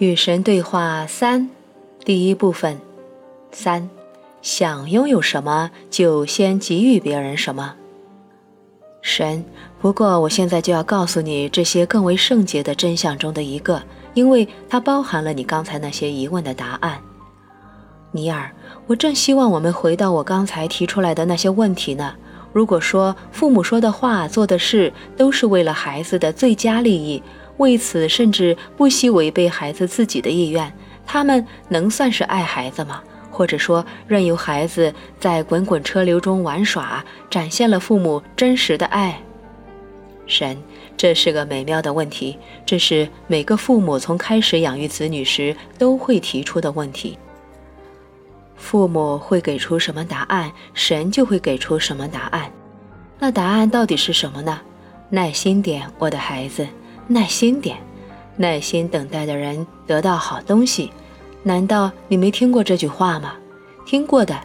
与神对话三，第一部分三，想拥有什么就先给予别人什么。神，不过我现在就要告诉你这些更为圣洁的真相中的一个，因为它包含了你刚才那些疑问的答案。尼尔，我正希望我们回到我刚才提出来的那些问题呢。如果说父母说的话、做的事都是为了孩子的最佳利益。为此，甚至不惜违背孩子自己的意愿，他们能算是爱孩子吗？或者说，任由孩子在滚滚车流中玩耍，展现了父母真实的爱？神，这是个美妙的问题，这是每个父母从开始养育子女时都会提出的问题。父母会给出什么答案，神就会给出什么答案。那答案到底是什么呢？耐心点，我的孩子。耐心点，耐心等待的人得到好东西。难道你没听过这句话吗？听过的。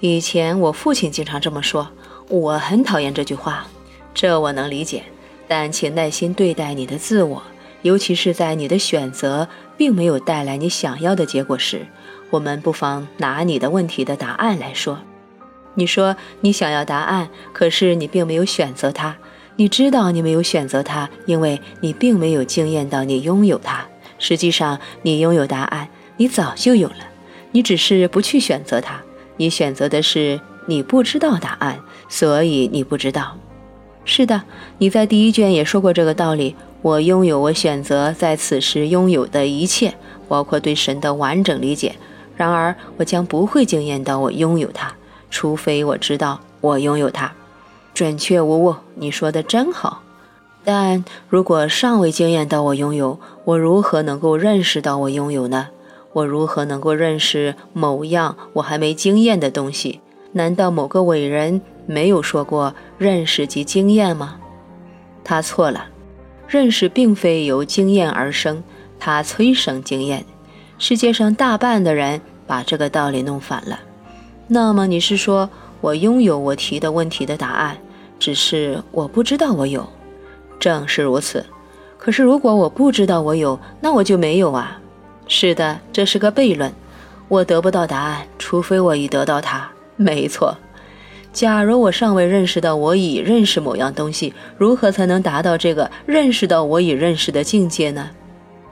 以前我父亲经常这么说。我很讨厌这句话，这我能理解。但请耐心对待你的自我，尤其是在你的选择并没有带来你想要的结果时。我们不妨拿你的问题的答案来说。你说你想要答案，可是你并没有选择它。你知道你没有选择它，因为你并没有惊艳到你拥有它。实际上，你拥有答案，你早就有了，你只是不去选择它。你选择的是你不知道答案，所以你不知道。是的，你在第一卷也说过这个道理。我拥有我选择在此时拥有的一切，包括对神的完整理解。然而，我将不会惊艳到我拥有它，除非我知道我拥有它。准确无误，你说的真好。但如果尚未经验到我拥有，我如何能够认识到我拥有呢？我如何能够认识某样我还没经验的东西？难道某个伟人没有说过认识及经验吗？他错了，认识并非由经验而生，它催生经验。世界上大半的人把这个道理弄反了。那么你是说我拥有我提的问题的答案？只是我不知道我有，正是如此。可是如果我不知道我有，那我就没有啊。是的，这是个悖论。我得不到答案，除非我已得到它。没错。假如我尚未认识到我已认识某样东西，如何才能达到这个认识到我已认识的境界呢？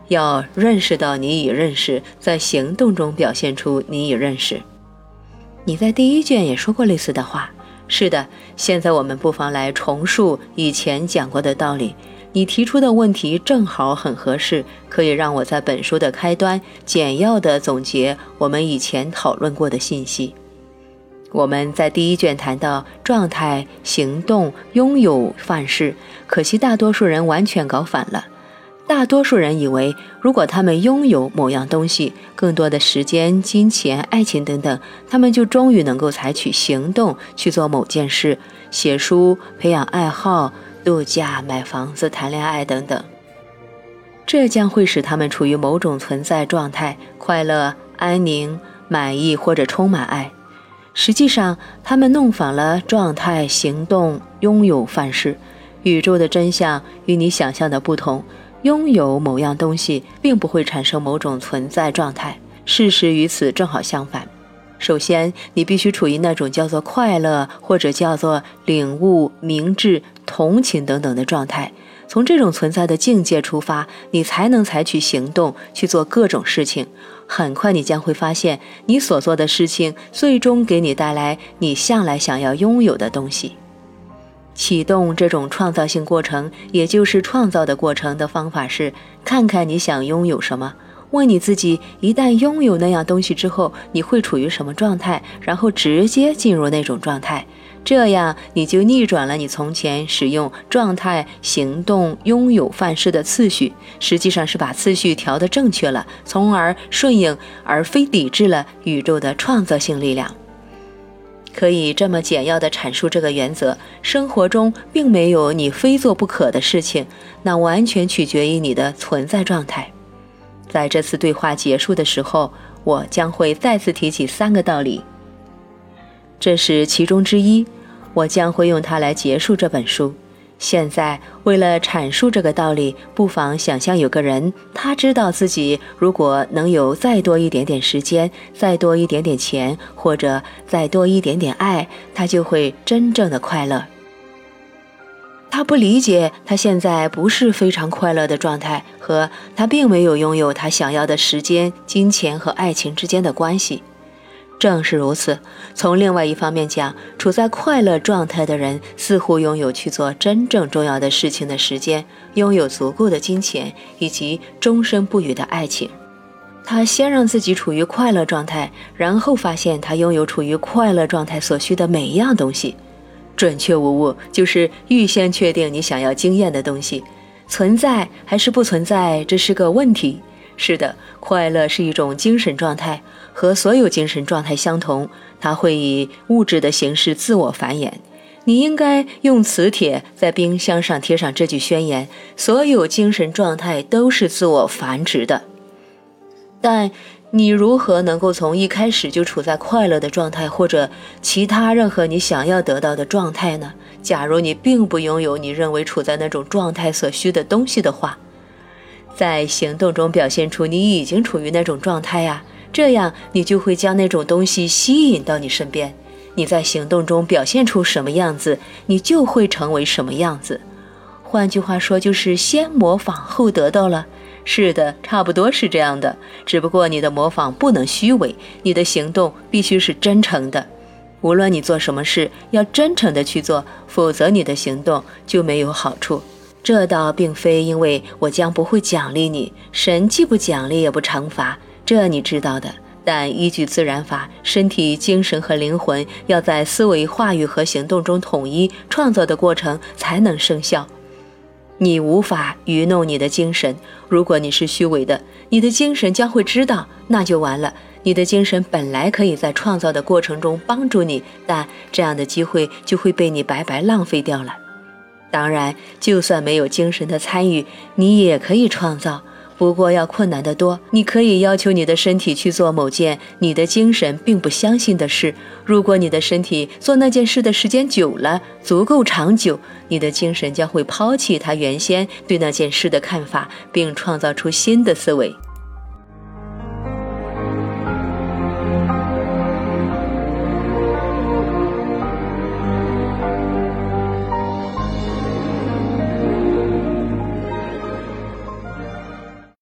要认识到你已认识，在行动中表现出你已认识。你在第一卷也说过类似的话。是的，现在我们不妨来重述以前讲过的道理。你提出的问题正好很合适，可以让我在本书的开端简要地总结我们以前讨论过的信息。我们在第一卷谈到状态、行动、拥有、范式，可惜大多数人完全搞反了。大多数人以为，如果他们拥有某样东西，更多的时间、金钱、爱情等等，他们就终于能够采取行动去做某件事，写书、培养爱好、度假、买房子、谈恋爱等等。这将会使他们处于某种存在状态，快乐、安宁、满意或者充满爱。实际上，他们弄反了状态、行动、拥有范式。宇宙的真相与你想象的不同。拥有某样东西，并不会产生某种存在状态。事实与此正好相反。首先，你必须处于那种叫做快乐，或者叫做领悟、明智、同情等等的状态。从这种存在的境界出发，你才能采取行动去做各种事情。很快，你将会发现，你所做的事情最终给你带来你向来想要拥有的东西。启动这种创造性过程，也就是创造的过程的方法是：看看你想拥有什么，问你自己，一旦拥有那样东西之后，你会处于什么状态，然后直接进入那种状态。这样你就逆转了你从前使用状态、行动、拥有范式的次序，实际上是把次序调得正确了，从而顺应而非抵制了宇宙的创造性力量。可以这么简要的阐述这个原则：生活中并没有你非做不可的事情，那完全取决于你的存在状态。在这次对话结束的时候，我将会再次提起三个道理，这是其中之一。我将会用它来结束这本书。现在，为了阐述这个道理，不妨想象有个人，他知道自己如果能有再多一点点时间，再多一点点钱，或者再多一点点爱，他就会真正的快乐。他不理解他现在不是非常快乐的状态，和他并没有拥有他想要的时间、金钱和爱情之间的关系。正是如此，从另外一方面讲，处在快乐状态的人似乎拥有去做真正重要的事情的时间，拥有足够的金钱以及终身不渝的爱情。他先让自己处于快乐状态，然后发现他拥有处于快乐状态所需的每一样东西。准确无误，就是预先确定你想要经验的东西存在还是不存在，这是个问题。是的，快乐是一种精神状态，和所有精神状态相同，它会以物质的形式自我繁衍。你应该用磁铁在冰箱上贴上这句宣言：所有精神状态都是自我繁殖的。但你如何能够从一开始就处在快乐的状态，或者其他任何你想要得到的状态呢？假如你并不拥有你认为处在那种状态所需的东西的话。在行动中表现出你已经处于那种状态呀，这样你就会将那种东西吸引到你身边。你在行动中表现出什么样子，你就会成为什么样子。换句话说，就是先模仿后得到了。是的，差不多是这样的。只不过你的模仿不能虚伪，你的行动必须是真诚的。无论你做什么事，要真诚的去做，否则你的行动就没有好处。这倒并非因为我将不会奖励你，神既不奖励也不惩罚，这你知道的。但依据自然法，身体、精神和灵魂要在思维、话语和行动中统一，创造的过程才能生效。你无法愚弄你的精神，如果你是虚伪的，你的精神将会知道，那就完了。你的精神本来可以在创造的过程中帮助你，但这样的机会就会被你白白浪费掉了。当然，就算没有精神的参与，你也可以创造，不过要困难得多。你可以要求你的身体去做某件你的精神并不相信的事。如果你的身体做那件事的时间久了，足够长久，你的精神将会抛弃他原先对那件事的看法，并创造出新的思维。